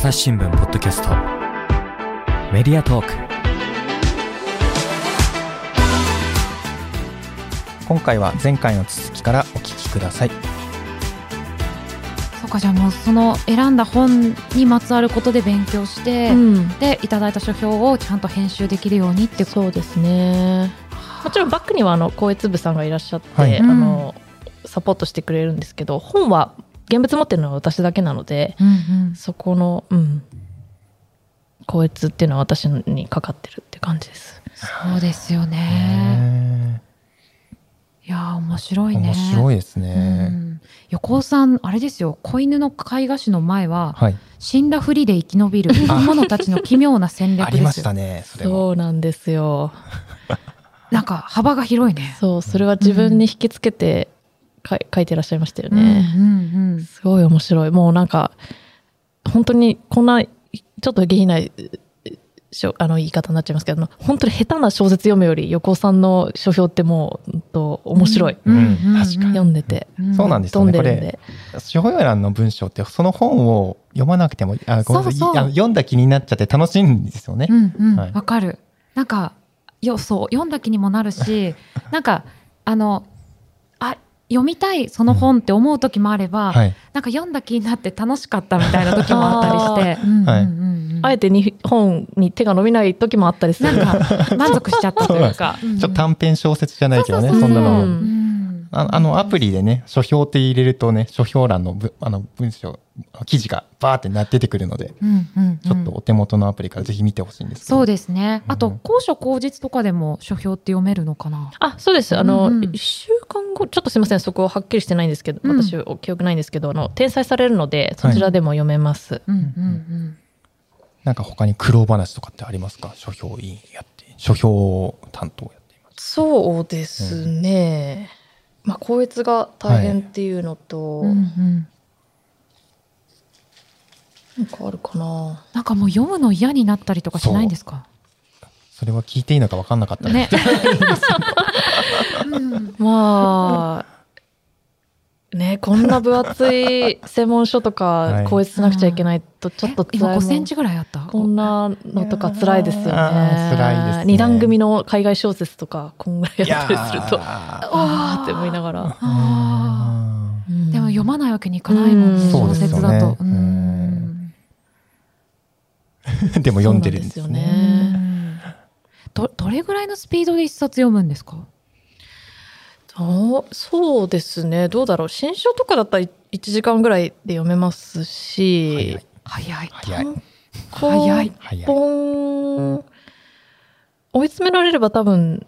朝日新聞ポッドキャスト。メディアトーク。今回は前回の続きからお聞きください。そうかじゃあもうその選んだ本にまつわることで勉強して、うん、でいただいた書評をちゃんと編集できるようにってそうですね。もちろんバックにはあの光悦部さんがいらっしゃって、はい。あのサポートしてくれるんですけど本は現物持ってるのは私だけなのでうんうん。そこのうん。光悦っていうのは私にかかってるって感じです。そうですよね。ねいやー面白いね。面白いですうね、ん。横尾さんあれですよ。子犬の飼い菓子の前ははい。死んだふりで生き延びる。生き物たちの奇妙な戦略ありましたねそそうなんですよ。なんか幅が広いね。そうそれは自分に引きつけてかい書いてらっしゃいましたよね、うんうんうん。すごい面白い。もうなんか本当にこんなちょっと下品なしょあの言い方になっちゃいますけど本当に下手な小説読むより横尾さんの書評ってもううんと面白い、うんうん。読んでて、うん。そうなんです飛んよね。これでるんで。書評欄の文章ってその本を読まなくてもあごめんなさい。そうそう。あの読んだ気になっちゃって楽しいんですよね、うんうん。わ、はい。かる。なんかよそう読んだ気にもなるしなんかあのあ読みたいその本って思う時もあれば、はい。なんか読んだ気になって楽しかったみたいな時もあったりして、うんうんはいうんうん。あえてに本に手が伸びない時もあったりする。なんか 満足しちゃったというか、ちょっと短編小説じゃないけどねそんなの。うもんああのアプリでね書評って入れるとね書評欄のぶあの文章記事がバーってな出てくるのでうんうんうん。ちょっとお手元のアプリからぜひ見てほしいんですけど。そうですね。あとうん。高所高実とかでも書評って読めるのかな？あそうです。あの、うんうん。1週間後ちょっとすいません。そこはっきりしてないんですけど、うん。私記憶ないんですけどあの転載されるのでそちらでも読めます、うんうんうん。なんか他に苦労話とかってありますか？書評委員やって書評担当やっています。そうですね、まあ校閲が大変っていうのと、うんうんなんかあるかな。なんかもう読むの嫌になったりとかしないんですか？それは聞いていいのか分かんなかったね。うん まあねこんな分厚い専門書とはい。か校閲しなくちゃいけないとちょっとえ今5辛いもん。センチぐらいあった？こんなのとか辛いですよね。辛いですね。二段組の海外小説とかこんぐらいやったりすると、あーって思いながら。でも読まないわけにいかないもんね、うん。小説だと。でも読んでるんですそうなんね。ね。どどれぐらいのスピードで一冊読むんですか？どうそうですね。どうだろう。新書とかだったら1時間ぐらいで読めますし、早い。早い。早い。早い。早い。本追い詰められれば多分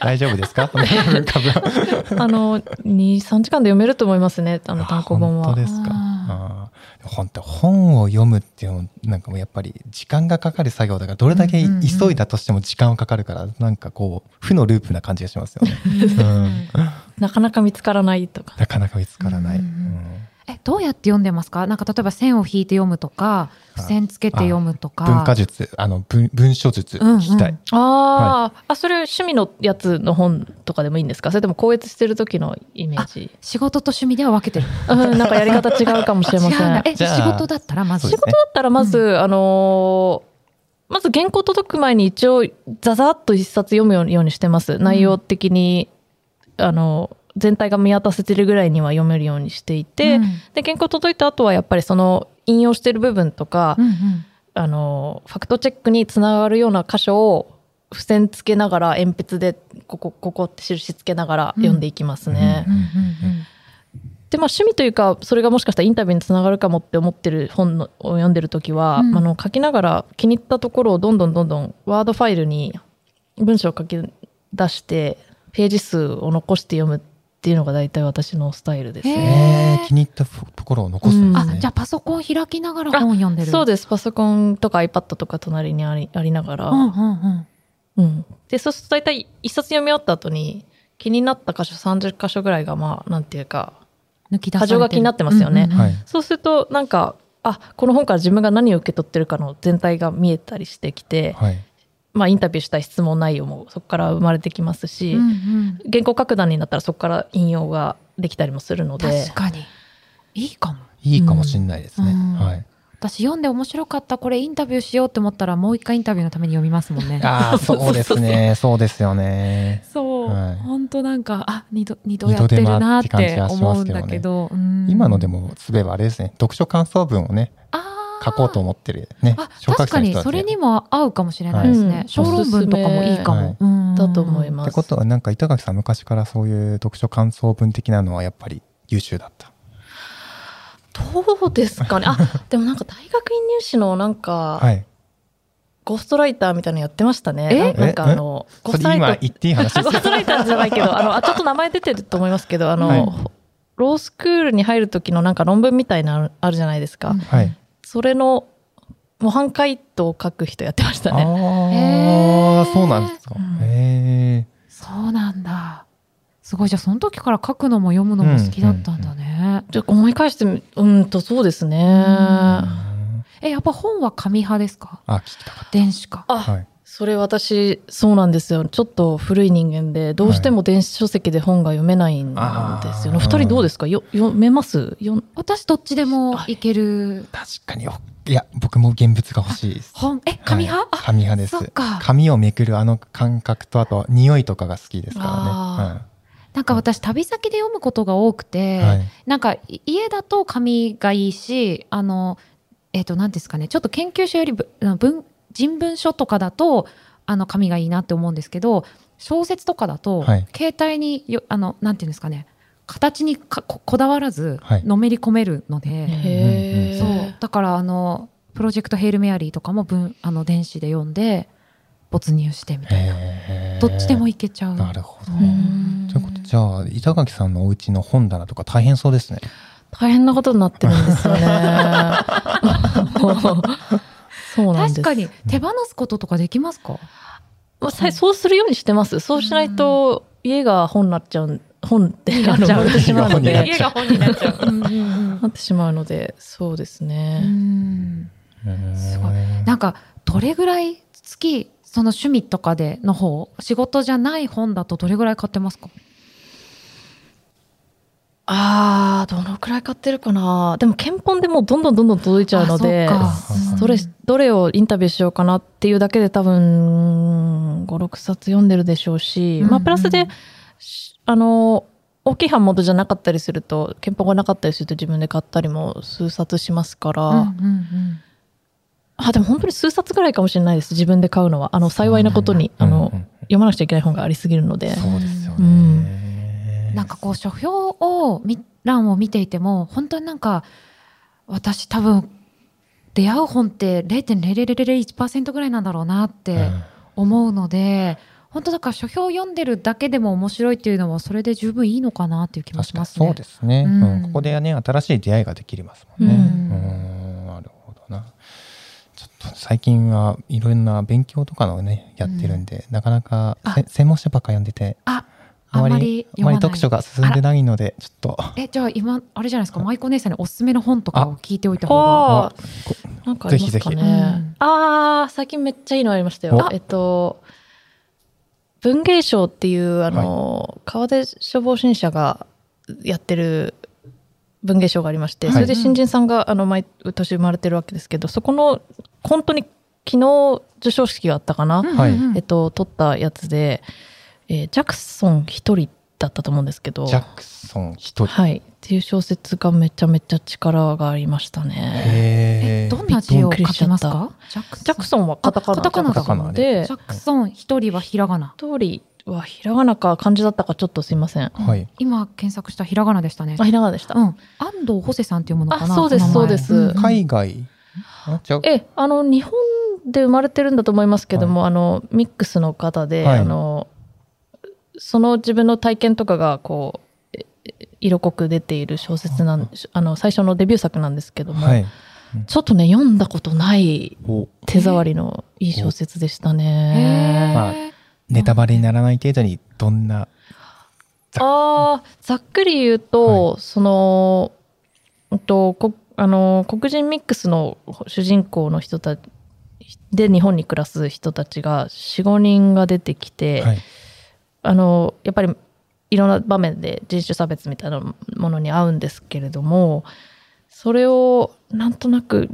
大丈夫ですか？株 あの23時間で読めると思いますねあの単行本は。本当ですか？本当本を読むっていうのなんかもうやっぱり時間がかかる作業だからどれだけうんうんうん急いだとしても時間はかかるからなんかこう負のループな感じがしますよね、うん、なかなか見つからないとか。なかなか見つからない、ううんんえどうやって読んでますか？なんか例えば線を引いて読むとか付箋つけて読むとか。文化術あの文文書術聞きたい、うんあー、あそれ趣味のやつの本とかでもいいんですか？それとも校閲してる時のイメージ？仕事と趣味では分けてる。うんなんかやり方違うかもしれません。え仕事だったらまず。ね。仕事だったらまず、あのーまず原稿届く前に一応ザザッと一冊読むようにしてます。内容的に、あの全体が見渡せてるぐらいには読めるようにしていて、うん。で原稿届いた後はやっぱりその引用してる部分とか、うんうん。あのファクトチェックにつながるような箇所を付箋つけながら鉛筆でここここって印つけながら読んでいきますね。でまあ趣味というかそれがもしかしたらインタビューにつながるかもって思ってる本のを読んでる時は、うん。あの書きながら気に入ったところをどんどんどんどんワードファイルに文章を書き出してページ数を残して読むっていうのが大体私のスタイルですへね。えー。気に入ったところを残すんですね、あじゃあパソコン開きながら本読んでる。そうです。パソコンとか iPad とか隣にありありながら、うんうんうん。うん、でそうすると大体一冊読み終わった後に気になった箇所30箇所ぐらいがまあなんていうか抜き出箇条書きになってますよね。うんうんうん。はい。そうするとなんかあこの本から自分が何を受け取ってるかの全体が見えたりしてきて、はいまあ、インタビューしたい質問内容もそこから生まれてきますし、うんうん。原稿書く段になったらそこから引用ができたりもするので。確かに。いいかも。いいかもしれないですね、うん。はい。私読んで面白かったこれインタビューしようって思ったらもう一回インタビューのために読みますもんね。ああ、そうですね。そうですよね。そう、はい。本当なんかあ二度二度やってるなってて感じはし思うんますけどね。だけど、うん。今のでも、すべはあれですね。読書感想文をね、あー書こうと思ってるね。確かにそれにも合うかもしれないですね、はい。小論文とかもいいかも、だと思いますってことは、なん。か板垣さん。昔からそういう読書感想文的なのはやっぱり優秀だった。どうですかねあでもなん。か大学院入試のなん。か、はい。ゴーストライターみたいなのやってましたねえななん。かあのゴーストライター言っていい話ゴーストライターじゃないけどあのあちょっと名前出てると思いますけどあの、はいロースクールに入る時のなん。か論文みたいなのあるじゃないですか、うん。はい。それの模範解答を書く人やってましたね。ああ、そうなんですか。うん。へえ。そうなんだ。すごい。じゃあその時から書くのも読むのも好きだったんだね、じゃあ思い返してみうんとそうですね、えやっぱ本は紙派ですか？あ、聞きたかっ電子かあ、た。はい。それ私そうなんですよ。ちょっと古い人間でどうしても電子書籍で本が読めないんですよね、あー。二人どうですか？よ読めます？よ私どっちでもい。ける。確かによ。いや、僕も現物が欲しいです。本え紙派、はい。紙派？です。そっか。紙をめくるあの感覚とあと匂いとかが好きですからあね。なんか私旅先で読むことが多くて、はい。はいなんかい家だと紙がいいしあのえっ、と何ですかね。ちょっと研究所よりぶ文人文書とかだとあの紙がいいなって思うんですけど小説とかだと、はい。携帯によあのなんていうんですかね形にかここだわらずはい。のめり込めるので、へえそう。だからあのプロジェクト「ヘイル・メアリー」とかも文あの電子で読んで没入してみたいな、どっちでもいけちゃう。なるほど。うん。ということでじゃあ板垣さんのお家の本棚とか大変そうですね。大変なことになってるんですよね 確かに。手放すこととかできますか、まあさそうするようにしてます。そうしないと家が本になっちゃう本ってになっちゃう家がで。家が本になっちゃう。うんうんうん。なってしまうのでそうですうね、ん。すごい。なんかどれぐらい月その趣味とかでの方仕事じゃない本だとどれぐらい買ってますか？あーどのくらい買ってるかな。でも憲本でもうどんどんどんどん届いちゃうのでどれどれをインタビューしようかなっていうだけで多分56冊読んでるでしょうし、うん。うんまあプラスでしあの大きい版元じゃなかったりすると憲法がなかったりすると自分で買ったりも数冊しますから、うんうんうん。あでも本当に数冊ぐらいかもしれないです自分で買うのは。あの幸いなことに、あのうんうん読まなくちゃいけない本がありすぎるので。そうですよ。なんかこう書評をみ欄を見ていても本当になんか私多分出会う本って0.0001%ぐらいなんだろうなって思うので、本当だから書評を読んでるだけでも面白いっていうのはそれで十分いいのかなっていう気もしますね。そうですね、うん。うん。ここでね新しい出会いができますもんね。ううん。んなるほどな。ちょっと最近はいろんな勉強とかのねやってるんで、なかなか専門書ばっか読んでて。ああまりあんまり読書が進んでない。のでちょっとえじゃあ今あれじゃない。ですか舞子姉さんにおすすめの本とかを聞い。ておい。た方が。あなんかありますかね。ぜひぜひうんああ、最近めっちゃい。いのありましたよお。えっと、文芸賞ってい。う、あの、川出消防新社がやってる文芸賞がありまして、はい。それで新人さんが、あの、毎年生まれてるわけですけど、そこの、本当に昨日授賞式があったかな。うんはい。えっと、撮ったやつで、えージャクソン一人だったと思うんですけど、ジャクソン一人。はい。っていう小説がめちゃめちゃ力がありましたね。えどんな字を書きますか？ジャクジャクソンはカタカナあカタカナだジャクソンでジャクソン一人はひらがな。ストーリーはひらがなか漢字だったかちょっとすいません。はい。今検索したひらがなでしたねあ、。ひらがなでした。うん。安藤ホセさんっていうものかな。あそうですそうですん海外？え、あの、日本で生まれてるんだと思いますけども、あの、ミックスの方で、はいあの、その自分の体験とかが、こう、え色濃く出ている小説なん、あの、最初のデビュー作なんですけども、はい。ちょっとね、読んだことないお手触りのいい小説でしたへね。まあーネタバレにならない程度にどんなざああ、ざっくり言うと、その、うんと、こあの、黒人ミックスの主人公の人たちで日本に暮らす人たちが4、5人が出てきて、はい。あの、やっぱりいろんな場面で人種差別みたいなものに合うんですけれども、それをなんとなく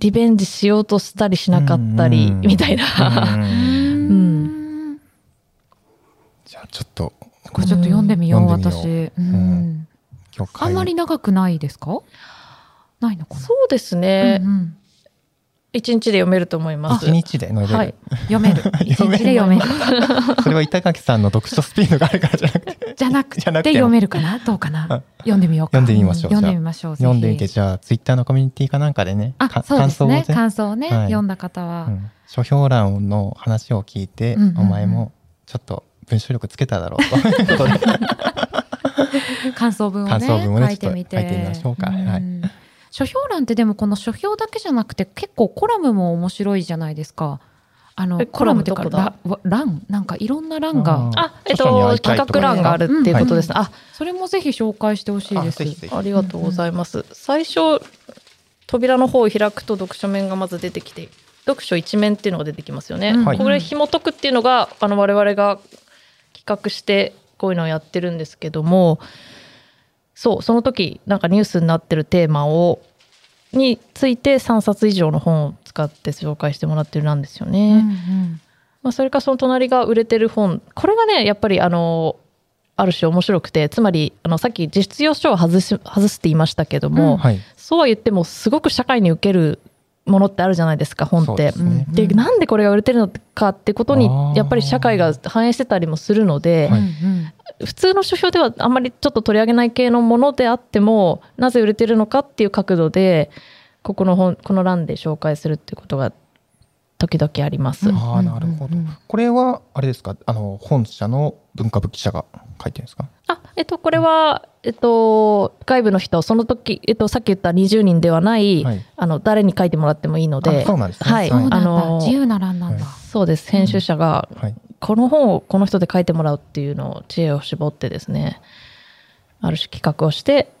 リベンジしようとしたりしなかったりうんみたいな。じゃあちょっと。これちょっと読んでみよう、読んでみよ私。ううん。あんまり長くないですか？ないのかな？そうですね。う。んうん一日で読めると思います。一日で乗れる、はい。読める。一日で読める。それは板垣さんの読書スピードがあるからじゃなくて。じゃなくて。て読めるかな？どうかな？あ読んでみようか。読んでみましょう読んでみましょう。読んでみてじゃあツイッターのコミュニティかなんかでね。あか、そうですね。感想をね、はい。読んだ方は。うん。書評欄の話を聞いて、うんうんうん。お前もちょっと文章力つけただろうということで。感想文を文をね書いてみて。書いてみましょうか。はい。ん書評欄ってでもこの書評だけじゃなくて結構コラムも面白いじゃないですか。あのえコラムっていうか欄？なんかいろんな欄がああ、えっと、企画欄があるっていうことですね。あ、それもぜひ紹介してほしいです。あぜひぜひ。ありがとうございます。最初、扉の方を開くと読書面がまず出てきて、読書一面っていうのが出てきますよね。これ紐解くっていうのが、あの、我々が企画して、こういうのをやってるんですけども、そう、その時、なんかニュースになってるテーマを、について3冊以上の本を使って紹介してもらってるなんですよね。うんうん。まあ、それかその隣が売れてる本。これがねやっぱりあのある種面白くてつまりあのさっき実用書を外し外すって言いましたけども、うん。はい。そうは言ってもすごく社会に受けるものってあるじゃないですか本って。ですね。でなんでこれが売れてるのかってことにやっぱり社会が反映してたりもするので、はい。うんうん普通の書評ではあんまりちょっと取り上げない系のものであってもなぜ売れてるのかっていう角度でここの本この欄で紹介するっていうことが時々あります。うんああなるほど、うんうんこれはあれですか？あの本社の文化部記者が書いてるんですか？あ、えっと、これは、えっと、外部の人、その時、えっと、さっき言った20人ではない、はい。あの、誰に書いてもらってもいいのであ、そうなんですね。はい。あの自由な欄なんだ、そうです。編集者が、はい。この本をこの人で書いてもらうっていうのを、知恵を絞ってですね、ある種企画をして、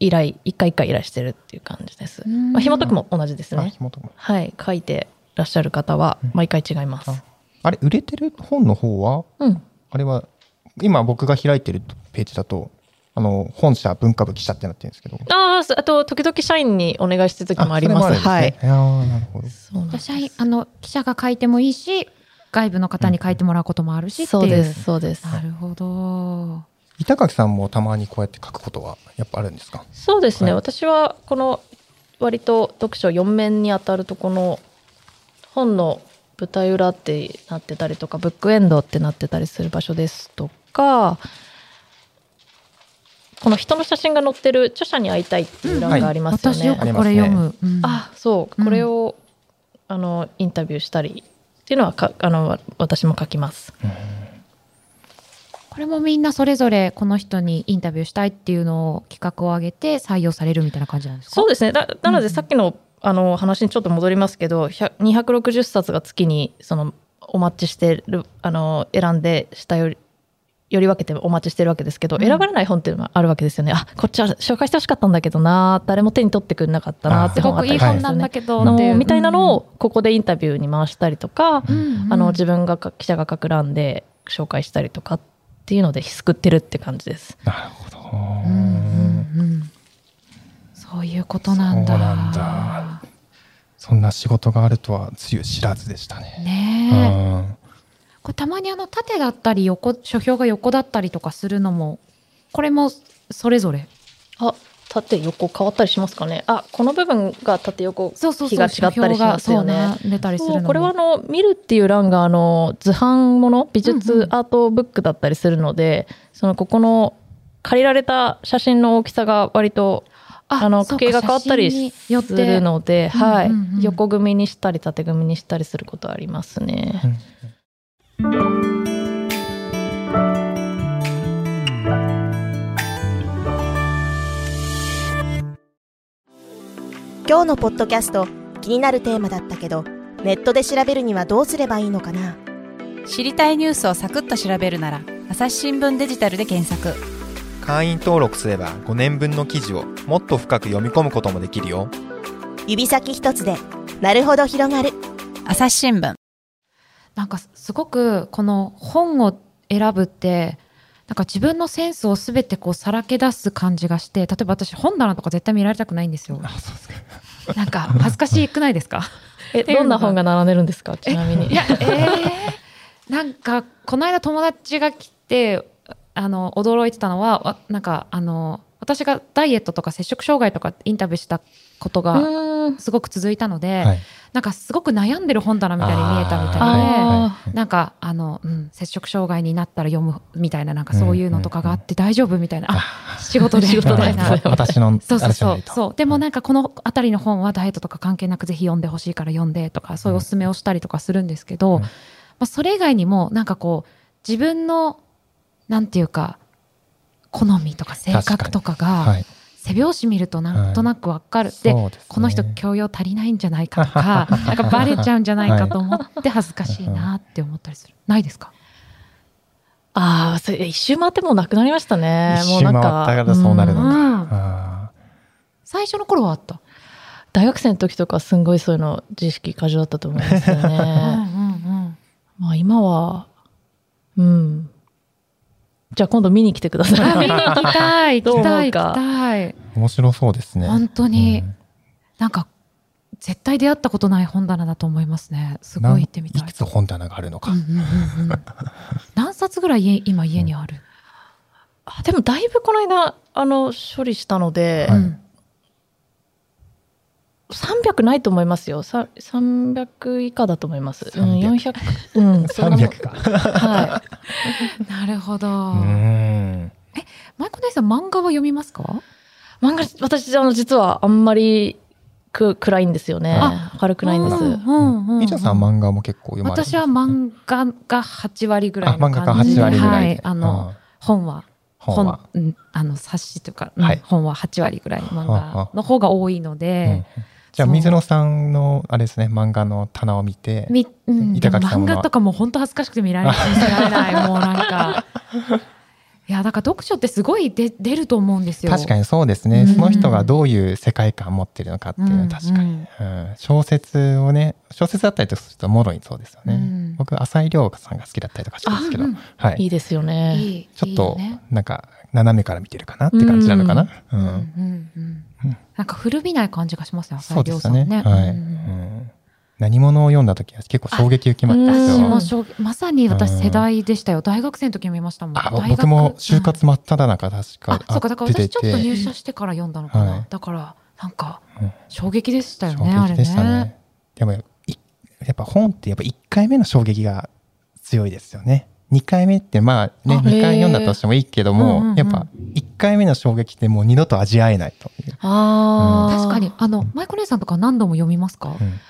依頼、一回一回依頼してるっていう感じです。うん。まあ、紐解くも同じですあね。紐解くはい。書いてらっしゃる方は、毎回違います。ああれ売れてる本の方はうん。あれは今僕が開いてるページだとあの本社文化部記者ってなってるんですけどああ、あと、時々社員にお願いしてる時もあります。はいるんですね。あーなるほどそう社員あの記者が書いてもいいし外部の方に書いてもらうこともあるしっていう、そうです、そうです。なるほど板垣さんもたまにこうやって書くことはやっぱあるんですか？そうですね、はい私はこの割と読書4面に当たるとこの本の舞台裏ってなってたりとかブックエンドってなってたりする場所ですとかこの人の写真が載ってる著者に会いたいっていう欄がありますよね。私よくこれ読む、うん。あそう。これを、あのインタビューしたりっていうのはかあの私も書きます。これもみんなそれぞれこの人にインタビューしたいっていうのを企画を上げて採用されるみたいな感じなん。ですかそうですねななのうんでさっきの,、あの話にちょっと戻りますけど100 260冊が月にそのお待ちしてるあの選んで下よりより分けてお待ちしてるわけですけど、うん。選ばれない本っていうのがあるわけですよね。あこっちは紹介してほしかったんだけどな誰も手に取ってくれなかったなって本があったりするんですよね。くいい本なんだけどみたいなのをここでインタビューに回したりとか、うんうんあの自分が記者が書く欄で紹介したりとかっていうので救ってるって感じです。なるほど、うんうんうんそういうことなんだ。そうなんだ。そんな仕事があるとはつゆ知らずでしたね。ねえ。うん。これたまにあの縦だったり横書評が横だったりとかするのもこれもそれぞれ？あ縦横変わったりしますかね。あこの部分が縦横そうそうそう日が違ったりしますよね。書評がそう並んでたりするこれはあの見るっていう欄があの図版もの美うんうん術アートブックだったりするので、そのここの借りられた写真の大きさが割とあのそうか家計が変わったりするので、はいうんうん。うん横組みにしたり縦組みにしたりすることはありますね。う ん今日のポッドキャスト気になるテーマだったけどネットで調べるにはどうすればいいのかな。知りたいニュースをサクッと調べるなら朝日新聞デジタルで検索会員登録すれば5年分の記事をもっと深く読み込むこともできるよ。指先一つでなるほど広がる。朝日新聞。なんかすごくこの本を選ぶってなんか自分のセンスを全てこうさらけ出す感じがして例えば私本棚とか絶対見られたくないんですよ。あそうですか。なんか恥ずかしくないですか？えどんな本が並んでるんですか？ちなみに。いやえー、なんかこの間友達が来てあの驚いてたのはわなんかあの私がダイエットとか摂食障害とかインタビューしたことがうん。すごく続いたので、はい。なんかすごく悩んでる本棚みたいに見えたみたいで、なんかあの、うん、摂食障害になったら読むみたいななんかそういうのとかがあって大丈夫みたいな、あ仕事で。仕事で。みたいなはい。私のそうそうそう。と。そう。でもなんかこの辺りの本はダイエットとか関係なくぜひ読んでほしいから読んでとかそういうおすすめをしたりとかするんですけど、うん。まあ、それ以外にもなんかこう自分のなんていうか好みとか性格とかがはい。背表紙見るとなんとなくわかる、でそうですね。この人教養足りないんじゃないかとか なんかバレちゃうんじゃないかと思って恥ずかしいなって思ったりする、ないですか？あーそれ一周回ってもうなくなりましたね。一周回ったからそうなるのか。うん。あ最初の頃はあった、大学生の時とかすんごいそういうの自意識過剰だったと思いますよ うんうんねうん。まあ今はうんじゃあ今度見に来てください。あ見に行きたい行きたい行きたい。ー面白そうですね。本当に、うん。なんか絶対出会ったことない本棚だと思いますね。すごい行ってみたい。いくつ本棚があるのか、うんうんうんうん。何冊ぐらい家今家にある、あでもだいぶこの間あの処理したので、はい。うん300ないと思いますよ。さ300以下だと思います、うん、300 400うんそんなもん300か。は なるほど、うーん。マイコ姉さん漫画は読みますか？い漫画私あの実はあんまりく暗いんですよね。あ明るくないんです、うんうんうん。みちょさん漫画も結構読まれる私は漫画が8割ぐらい漫画が感じで8割ぐらいで、はい、あのあ本は。ー本は。うん、あの冊子とか、本は8割ぐらい漫画の方が多いのうん。で、じゃあ水野さんのあれですね漫画の棚を見てみうん、板垣さんの。漫画とかも本当恥ずかしくて見られない見せられないもうなんか。いやだから読書ってすごいで出ると思うんですよ。確かにそうですね、うん。その人がどういう世界観を持ってるのかっていうのは確かに、うん。小説をね小説だったりとかするともろにそうですよね、うん。僕浅井亮さんが好きだったりとかしますけど、あうんはい。いいですよね。ちょっといいねなんか斜めから見てるかなって感じなのかな、うん。うんうんうんうんなんか古びない感じがしますよそう浅井亮ですよね。さんね。はい、うん。うん。何者を読んだ時は結構衝撃受けました。まさに私世代でしたよ。大学生の時に見ましたもん。僕も就活真っ只中確かあ、そうか、だから出て私ちょっとて入社してから読んだのかな。はい。だから、なんかうん、衝撃でしたよ衝ね、あれ撃でしたね。ね。でもいやっぱ本ってやっぱ1回目の衝撃が強いですよね2回目ってまあねあ2回読んだとしてもいいけども、うんうんうん。やっぱ1回目の衝撃ってもう二度と味わえないという、あー。確かに、あの、マイコ姉さんとか何度も読みますか？うん。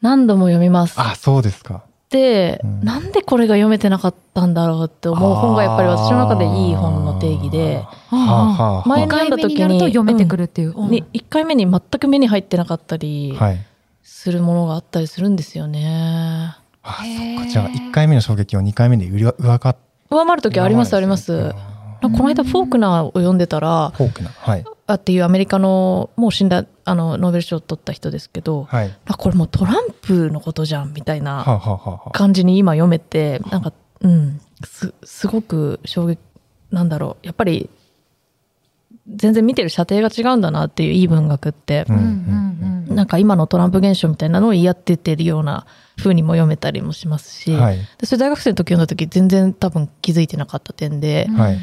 何度も読みます。あそうですか。で、うん。なんでこれが読めてなかったんだろうって思う本がやっぱり私の中でいい本の定義で。あーはあはあ。はあ前2回目になると読めてくるっていう。うん。に1回目に全く目に入ってなかったりはい。するものがあったりするんですよね。あへーそっか。じゃあ1回目の衝撃を2回目で上上回っ上回る時ありますあります。この間フォークナーを読んでたら、フォークなはい。あっていうアメリカのもう死んだあのノーベル賞を取った人ですけど、はい。あこれもうトランプのことじゃんみたいな感じに今読めてなんかうん。すすごく衝撃なんだろう。やっぱり全然見てる射程が違うんだなっていういい文学って、うんうんなんか今のトランプ現象みたいなのを言い合っててるような風にも読めたりもしますし、はい。でそれ大学生の時読んだ時全然多分気づいてなかった点で、はい。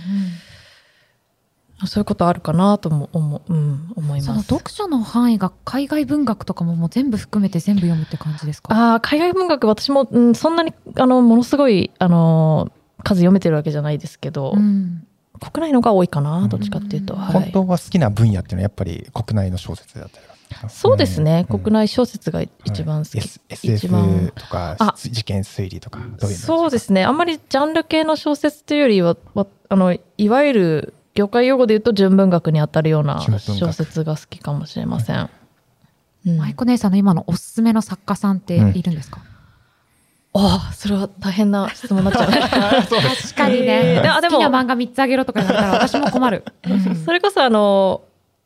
そういうことあるかなとも思,、うん、思いそのます。読書の範囲が海外文学とかももう全部含めて全部読むって感じですか？あー海外文学私も、うん、そんなにあのものすごいあの数読めてるわけじゃないですけど、うん。国内のが多いかなどっちかっていうと、うんはい、本当は好きな分野っていうのはやっぱり国内の小説だったりそうですね、うん。国内小説が一番好き、はい。S- 一番。SF とかあ。事件推理とかどういうのですか？そうですね。あんまりジャンル系の小説というよりはわあのいわゆる業界用語で言うと純文学に当たるような小説が好きかもしれません。うん。マイコ姉さんの今のおすすめの作家さんっているんですか、ああそれは大変な質問になっちゃうね。確かにね。であでも。好きな漫画3つあげろとか言われたら私も困る。う んそれこそあの、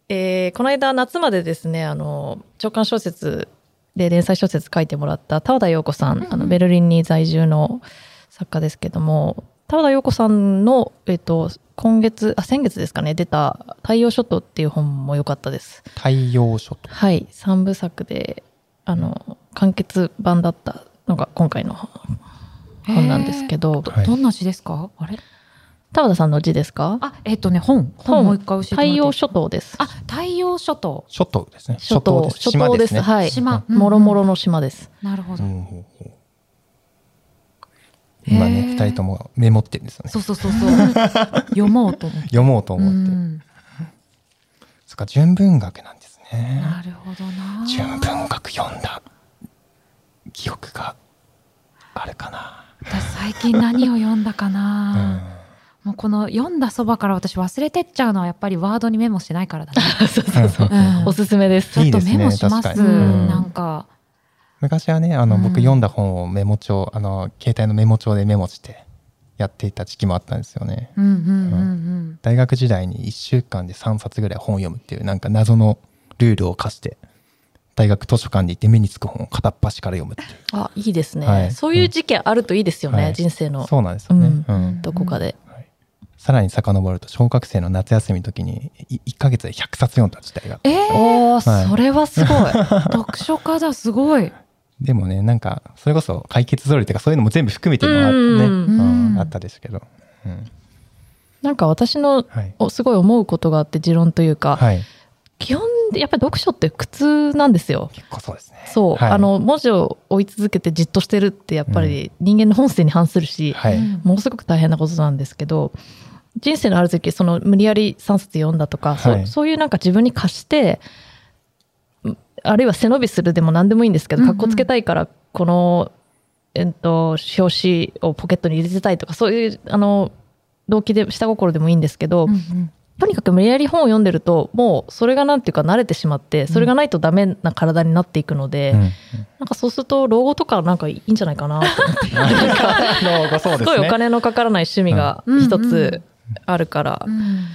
えーこの間夏までですねあの長官小説で連載小説書いてもらった田和田陽子さん、あのベルリンに在住の作家ですけども田和田陽子さんの、えっと、今月あ先月ですかね出た「太陽諸島」っていう本も良かったです。太陽書と。はい三部作であの完結版だったのが今回の本なんですけど。はいどんな字ですか？あれ？田和田さんの字ですか？あえっ、とね本。本もう一回教えても太らって陽諸島です。あ太陽諸島。諸島ですね。諸島です。諸島でね。島ですすはい。島。もろもろの島です。なるほど、今ね、二人ともメモってるんですよね。そうそうそうそう。読もうと思って。読もうと思って。うん。そっか、純文学なんですね。なるほどな。純文学読んだ記憶があるかな。私最近何を読んだかうん。な、もうこの読んだそばから私忘れてっちゃうのはやっぱりワードにメモしてないからだね、そうそうそう。うん。おすすめです。ちょっといいですね。メモします。確かに。うん。なんか。昔はね、あの、うん。僕読んだ本をメモ帳、あの、携帯のメモ帳でメモしてやっていた時期もあったんですよね。うんうんうん大学時代に1週間で3冊ぐらい本を読むっていうなんか謎のルールを課して大学図書館に行って目につく本を片っ端から読むっていう。あいいですね、はい。そういう事件あるといいですよね、はい。人生の。そうなんですよね、うん。うん。どこかで、さらに遡ると小学生の夏休みの時に1ヶ月で100冊読んだ時代がえー、はい。それはすごい。読書家だすごい。でもねなんかそれこそ解決ぞりとかそういうのも全部含めてるのがあってね、うん。うんあったですけど、うん。なんか私のすごい思うことがあって持論というか、はい、基本やっぱり読書って苦痛なんですよ。結構そうですね。そう、はい。あの文字を追い続けてじっとしてるってやっぱり人間の本性に反するし、はい、うん。ものすごく大変なことなんですけど人生のある時その無理やり3冊読んだとか、そはい。うそういうなんか自分に貸してんあるいは背伸びするでも何でもいいんですけどかっこつけたいからこの、えっと、表紙をポケットに入れてたいとかそういうあの動機で下心でもいいんですけど、うんうん。とにかく無理やり本を読んでるともうそれがなんていうか慣れてしまってそれがないとダメな体になっていくので、うん。なんかそうすると老後とかなんかいいんじゃないかなと思って。なんか老後そうですごいお金のかからない趣味がうん。一つあるから、うん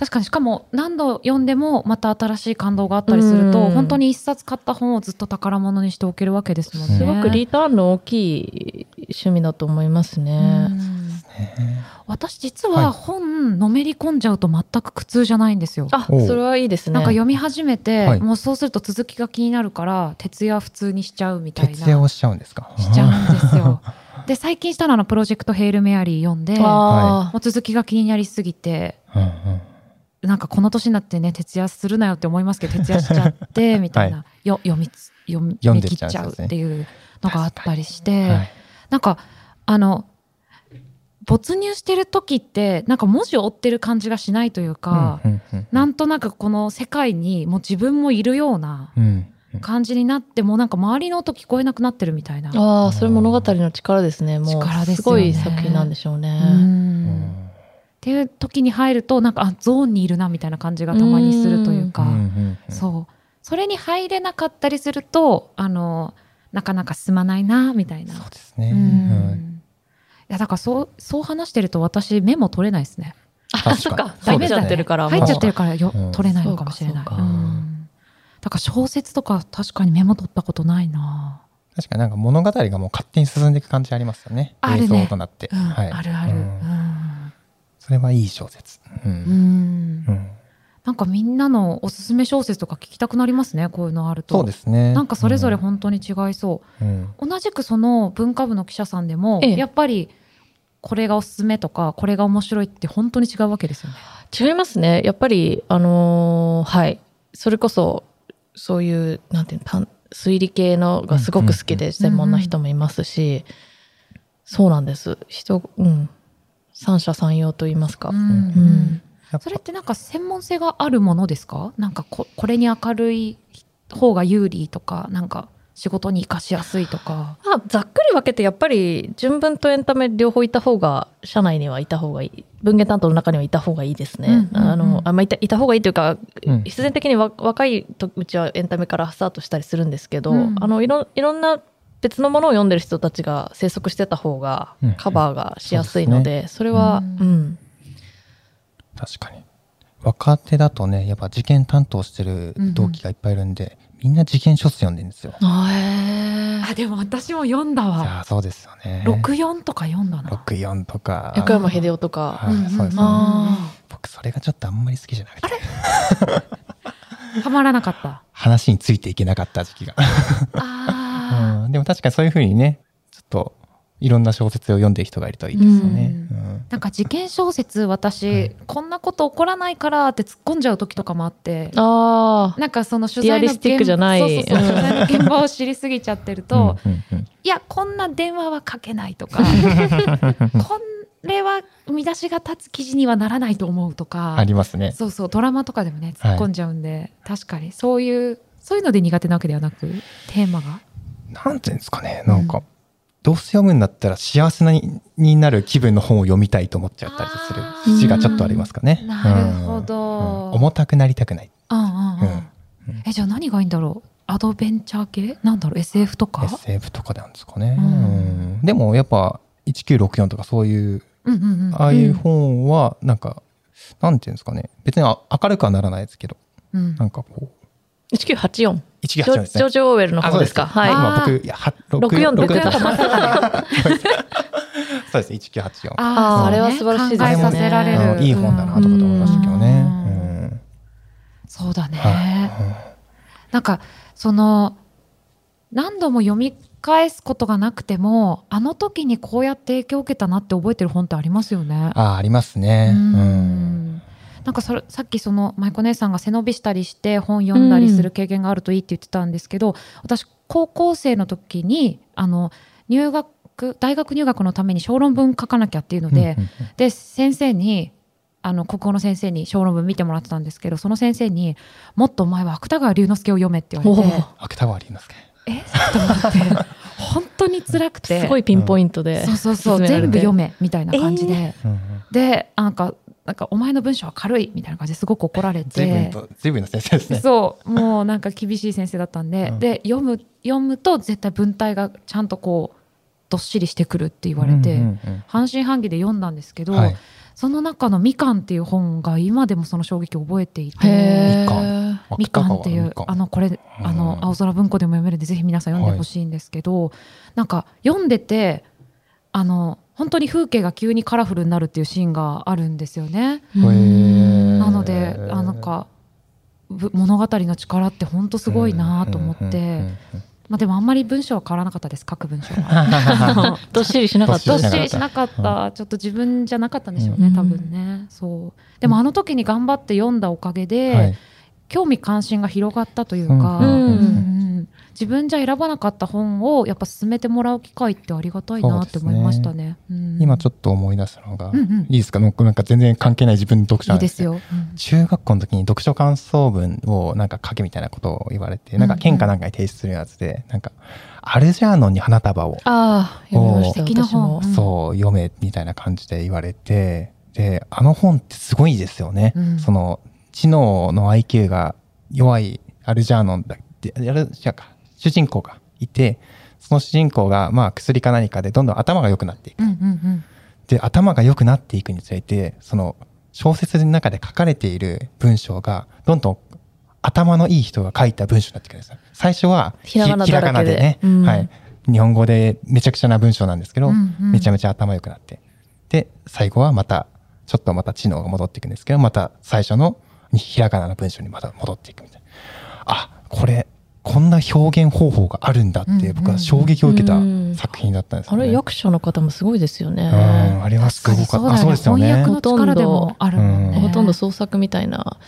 確かにしかも何度読んでもまた新しい感動があったりすると、うん本当に一冊買った本をずっと宝物にしておけるわけですもんね。すごくリターンの大きい趣味だと思いますね。うんね私実はいは本のめり込んじゃうと全く苦痛じゃないんですよ。あ、おうそれはいいですね。なんか読み始めて、はいもうそうすると続きが気になるから徹夜普通にしちゃうみたいな徹夜をしちゃうんですかしちゃうんですよ。で最近したのはプロジェクト「ヘイル・メアリー」読んでもあう続きが気になりすぎてうんうん。なんかこの年になってね徹夜するなよって思いますけど徹夜しちゃって みたいな、はよ読みつ読み読んでっ切っちゃうっていうのがあったりして、はい。なんかあの没入してる時ってなんか文字を追ってる感じがしないというか、うんうんうんなんとなくこの世界にもう自分もいるようなうんうん感じになってもうなんか周りの音聞こえなくなってるみたいな。ああ、それ物語の力ですね。もう力ですよねすごい作品なんでしょううね。んっていう時に入るとなんかあゾーンにいるなみたいな感じがたまにするというか、うんうんうんそうそれに入れなかったりするとあのなかなか進まないなみたいな。そうですね、ううんんいやだからそうそう話してると私メモ取れないですね。あ、そっか。そうですね入っちゃってるから。入っちゃってる。るからよ、うん取れないのかもしれない。だから小説とか確かにメモ取ったことないな。確かになんか物語がもう勝手に進んでいく感じありますよねあるね映像となって、うんはい、あるある。ううんんそれはいい小説うんうんうんなんかみんなのおすすめ小説とか聞きたくなりますねこういうのあると。そうですねなんかそれぞれうん本当に違いそう。うん同じくその文化部の記者さんでも、ええやっぱりこれがおすすめとかこれが面白いって本当に違うわけですよね。違いますね。やっぱり、あのーはい。それこそ、そういう、なんていうの単、推理系のがすごく好きで専門な人もいますし、そうなんです。人、うん。三者三様と言いますか。うんうんそれってなんか専門性があるものですか？なんかここれに明るい方が有利とかなんか仕事に生かしやすいとか。まあ、ざっくり分けてやっぱり純文とエンタメ両方いた方が社内にはいた方がいい。文芸担当の中にはいた方がいいですね。うんうんうん。あのあまあ、いたいた方がいいというか、うん。必然的にわ若いとうちはエンタメからスタートしたりするんですけど、うん。あのいろいろんな別のものを読んでる人たちが生息してた方がうんカバーがしやすいので、それは、ううんん。確かに若手だとねやっぱ事件担当してる同期がいっぱいいるんで、みんな事件書読んでるんですよ。ああでも私も読んだじわゃあそうですよね。64とか読んだな64とか。横山秀夫とか。はいうんうんそうですね。あ僕それがちょっとあんまり好きじゃなくて。はま らなかった？話についていけなかった時期が。あうん、でも確かにそういうふうにね、ちょっといろんな小説を読んでる人がいるといいですよね。ううん。なんか事件小説私、はい。こんなこと起こらないからって突っ込んじゃう時とかもあってあー。なんかその取材の現場を知りすぎちゃってると、いやこんな電話はかけないとか これは見出しが立つ記事にはならないと思うとかありますね。そうそうドラマとかでもね突っ込んじゃうんで、確かにそういうそういうので苦手なわけではなくテーマが？なんていうんですかね、なんか、うんどうせ読むんだったら幸せなにになる気分の本を読みたいと思っちゃったりする節がちょっとありますかね。なるほど。うん。重たくなりたくない。えじゃあ何がいいんだろう？アドベンチャー系？なんだろう？SF とか？SF とかなんですかね。うん。うん。でもやっぱ1964とかそういう、うんうんうんああいう本はなんか、なんていうんですかね、別にあ明るくはならないですけど、うん。なんかこう、1984。ジ1984ですねョジョー。ジ・オーウェルのあ方ですか？そうはい。今僕、いや、は64って言ってた64そうです、1984。あーあれは素晴らしいですね考えさせられるいい本だなとかと思いましたけどね。うんうんそうだね、はいなんかその何度も読み返すことがなくてもあの時にこうやって影響を受けたなって覚えてる本ってありますよね。ああ、ありますね。ううんんなんかそれさっきその舞子姉さんが背伸びしたりして本読んだりする経験があるといいって言ってたんですけど、私高校生の時にあの入学大学入学のために小論文書かなきゃっていうので、うんうんで先生にあの国語の先生に小論文見てもらってたんですけどその先生に「もっとお前は芥川龍之介を読め」って言われて芥川龍之介。「え？っ?」と思って。本当に辛くて。すごいピンポイントで。そうそうそう。勧められて。全部読めみたいな感じで、うん。うんでなんかなんかお前の文章は軽いみたいな感じですごく怒られて。と、随分な先生ですね。そうもうなんか厳しい先生だったんで、うん。で読む読むと絶対文体がちゃんとこうどっしりしてくるって言われて、うんうんうん半信半疑で読んだんですけど、はい。その中の「みかん」っていう本が今でもその衝撃を覚えていてへみかん。っていうあのこれあの青空文庫でも読めるんでぜひ皆さん読んでほしいんですけど、なんか読んでてあの本当に風景が急にカラフルになるっていうシーンがあるんですよね。なのであなんかぶ物語の力って本当すごいなと思って、うんうんうんうんまあ、でもあんまり文章は変わらなかったです書く文章は。どっしりしなかった。どっしりりしなかった、ちょっと自分じゃなかったんでしょうね、うん。多分ね。そう。でもあの時に頑張って読んだおかげで、はい。興味関心が広がったというか、うんうんうん自分じゃ選ばなかった本をやっぱ進めてもらう機会ってありがたいなって思いましたね。うん今ちょっと思い出したのが、うんうんいいですか？なんかなんか全然関係ない自分の読書いないんけどですよ。中学校の時に読書感想文をなんか書けみたいなことを言われて、なんか県かなんかに提出するやつで、なんか、アルジャーノンに花束を、ああ、読みました。素敵な本。うんそう、読めみたいな感じで言われて、で、あの本ってすごいですよね。うんその、知能の IQ が弱いアルジャーノンだって、アルジャーか、主人公がいて、その主人公が、まあ、薬か何かでどんどん頭が良くなっていく。うんうんうんで、頭が良くなっていくにつれて、その、小説の中で書かれている文章が、どんどん頭のいい人が書いた文章になってくるんですよ。最初は、ひらがなでね、うんはい。日本語でめちゃくちゃな文章なんですけど、うんうんめちゃめちゃ頭良くなって。で、最後はまた、ちょっとまた知能が戻っていくんですけど、また最初のひらがなの文章にまた戻っていくみたいな。あ、これ、こんな表現方法があるんだって、僕は衝撃を受けたうん作品だったんですよね。あれ、役者の方もすごいですよね。うん、あれはすごかった。あ、そうですよね。翻訳の力でもあるもんね。うんほとんど創作みたいな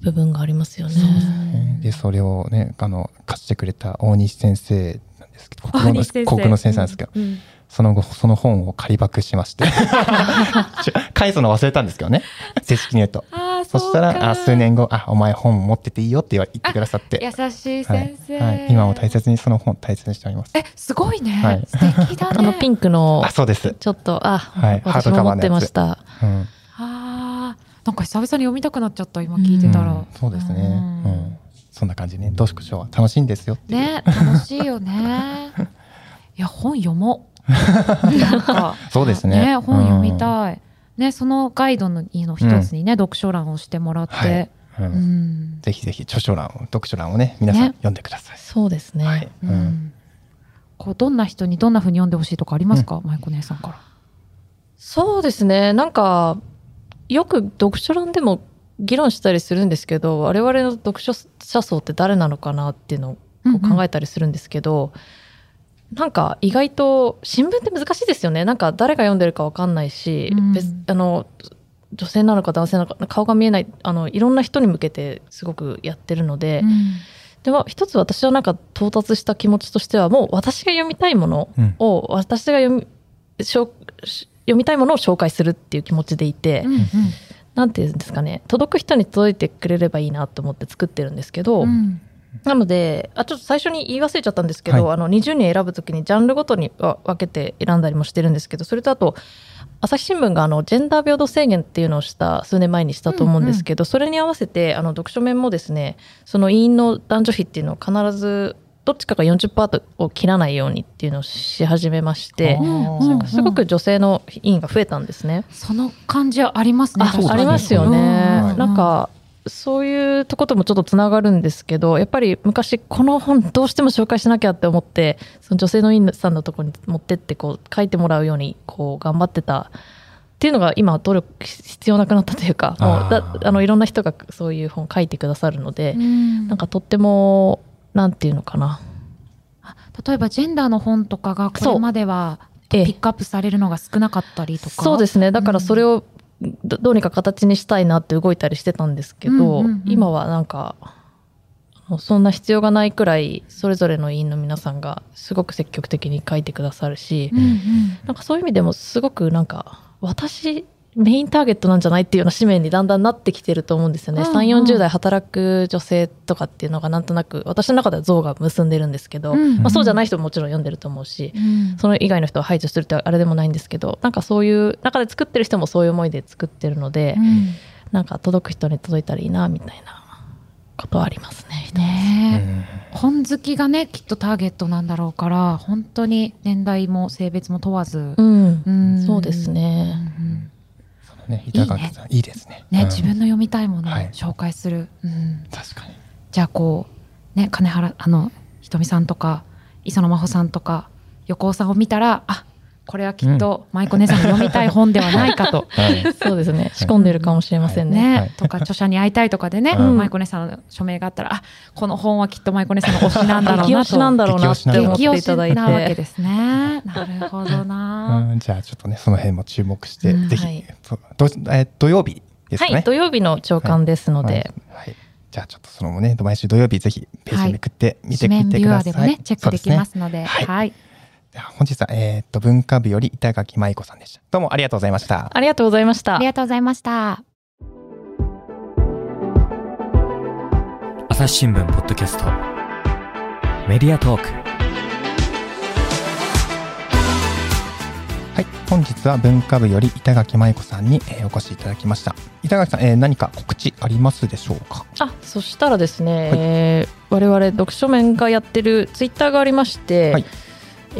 部分がありますよね。で、それをね、あの、貸してくれた大西先生なんですけど、国語の国語の先生なんですけど、うんその後、その本を借りパクしまして、返すの忘れたんですけどね、正式に言うと。あーそしたら、かあ数年後、あ、お前本持ってていいよって言ってくださって、優しいはい先生、はい、今も大切にその本大切にしております。えすごいね、はい。素敵だね。あのピンクのあ、、そうです。ちょっと、あ、はい。ハー私も持ってました。うん。あー。なんか久々に読みたくなっちゃった今聞いてたら、うん。そうですね。ううん。ん。そんな感じね。読書は楽しいんですよ。ね楽しいよね。いや本読もう。そうですね。本読みたい、ね、そのガイドの一つにね、読書欄をしてもらって、はい。うん。うん。ぜひぜひ著書欄を読書欄をね皆さんね。読んでください。そうですね。はい、ううん。んこうどんな人にどんな風に読んでほしいとかありますか、マイコ姉さんから。そうですね。なんか、よく読書欄でも議論したりするんですけど、我々の読書者層って誰なのかなっていうのをこう考えたりするんですけど、なんか意外と新聞って難しいですよね。なんか誰が読んでるかわかんないし、うん。別あの女性なのか男性なのか顔が見えないあのいろんな人に向けてすごくやってるので、うん。でも一つ私はなんか到達した気持ちとしてはもう私が読みたいものうん。を、私が読みしょ読みたいものを紹介するっていう気持ちでいて、うんうん。なんていうんですかね。届く人に届いてくれればいいなと思って作ってるんですけど、うんなのであちょっと最初に言い忘れちゃったんですけど、はい。あの20人選ぶときにジャンルごとにわ分けて選んだりもしてるんですけどそれとあと朝日新聞があのジェンダー平等制限っていうのをした数年前にしたと思うんですけど、それに合わせてあの読書面もですねその委員の男女比っていうのを必ずどっちかが40%を切らないようにっていうのをし始めましてすごく女性の委員が増えたんですね。その感じはありますね。ありますよね、はい。なんかそういうとこともちょっとつながるんですけどやっぱり昔この本どうしても紹介しなきゃって思ってその女性の委員さんのところに持ってってこう書いてもらうようにこう頑張ってたっていうのが今は努力必要なくなったというかもうだあのいろんな人がそういう本書いてくださるので、うん。なんかとってもなんていうのかな。例えばジェンダーの本とかがこれまではええ。ピックアップされるのが少なかったりとか？そうですね。だからそれをどどうにか形にしたいなって動いたりしてたんですけど、うんうんうん。今はなんかもうそんな必要がないくらいそれぞれの委員の皆さんがすごく積極的に書いてくださるし、うんうん。なんかそういう意味でもすごくなんか私メインターゲットなんじゃないっていうような使命にだんだんなってきてると思うんですよね。うんうん。3、40代働く女性とかっていうのがなんとなく私の中では像が結んでるんですけど、うんうんまあ、そうじゃない人ももちろん読んでると思うし、うんその以外の人を排除するってあれでもないんですけどなんかそういう中で作ってる人もそういう思いで作ってるので、うん。なんか届く人に届いたらいいなみたいなことはありますね。ねえ。本好きがねきっとターゲットなんだろうから本当に年代も性別も問わず、うん、うん。そうですね。うんね板垣さんいいですね。ね、うん。自分の読みたいものをはい。紹介する、うん。確かに。じゃあこうね金原あのひとみさんとか磯野真帆さんとか横尾さんを見たらあこれはきっと舞子姉さんの読みたい本ではないかと。はい。そうですね。仕込んでるかもしれませんね。ね、はいとか著者に会いたいとかでね、うん舞子姉さんの署名があったらあこの本はきっと舞子姉さんの推しなんだろう激なとなんだろうなって思っていただいて。なわけですね。なるほどな。うんじゃあちょっとねその辺も注目して、うんぜひ、はいえ土曜日ですかね。はい、土曜日の朝刊ですので、はい。はいじゃあちょっとそのね毎週土曜日ぜひページめくって見てみてください。ーでもねチェックできますので、はい本日はえーっと文化部より板垣舞子さんでした。どうもありがとうございました。ありがとうございましたあり。がとうございました。朝日新聞ポッドキャストメディアトークはい、本日は文化部より板垣舞子さんに、えーお越しいただきました。板垣さん、えー何か告知ありますでしょうか？あ、そしたらですね、はいえー我々読書面がやってるツイッターがありまして、はい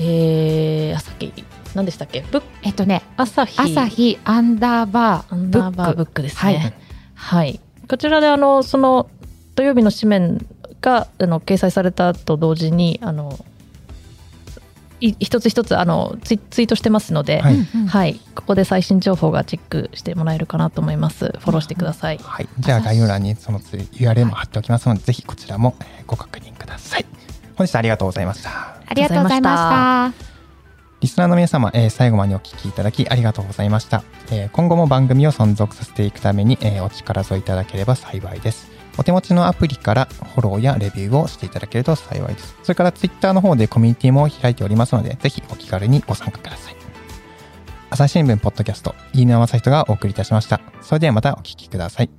えー、あさっき何でしたっけ？ブッえっとね、朝日朝日アンダーバーアンダーバーブブック。ですはいね。はい。こちらであのその土曜日の紙面があの掲載されたと同時にあのい一つ一つあのツイツイートしてますので、はいはい、ここで最新情報がチェックしてもらえるかなと思います。フォローしてください。はい、じゃあ概要欄にその URL も貼っておきますので、ぜひこちらもえーご確認ください。本日はありがとうございました。ありがとうございました。リスナーの皆様、えー最後までお聞きいただきありがとうございました。えー今後も番組を存続させていくために、えーお力添えいただければ幸いです。お手持ちのアプリからフォローやレビューをしていただけると幸いです。それから Twitter の方でコミュニティも開いておりますので、ぜひお気軽にご参加ください。朝日新聞ポッドキャスト、飯野正人がお送りいたしました。それではまたお聞きください。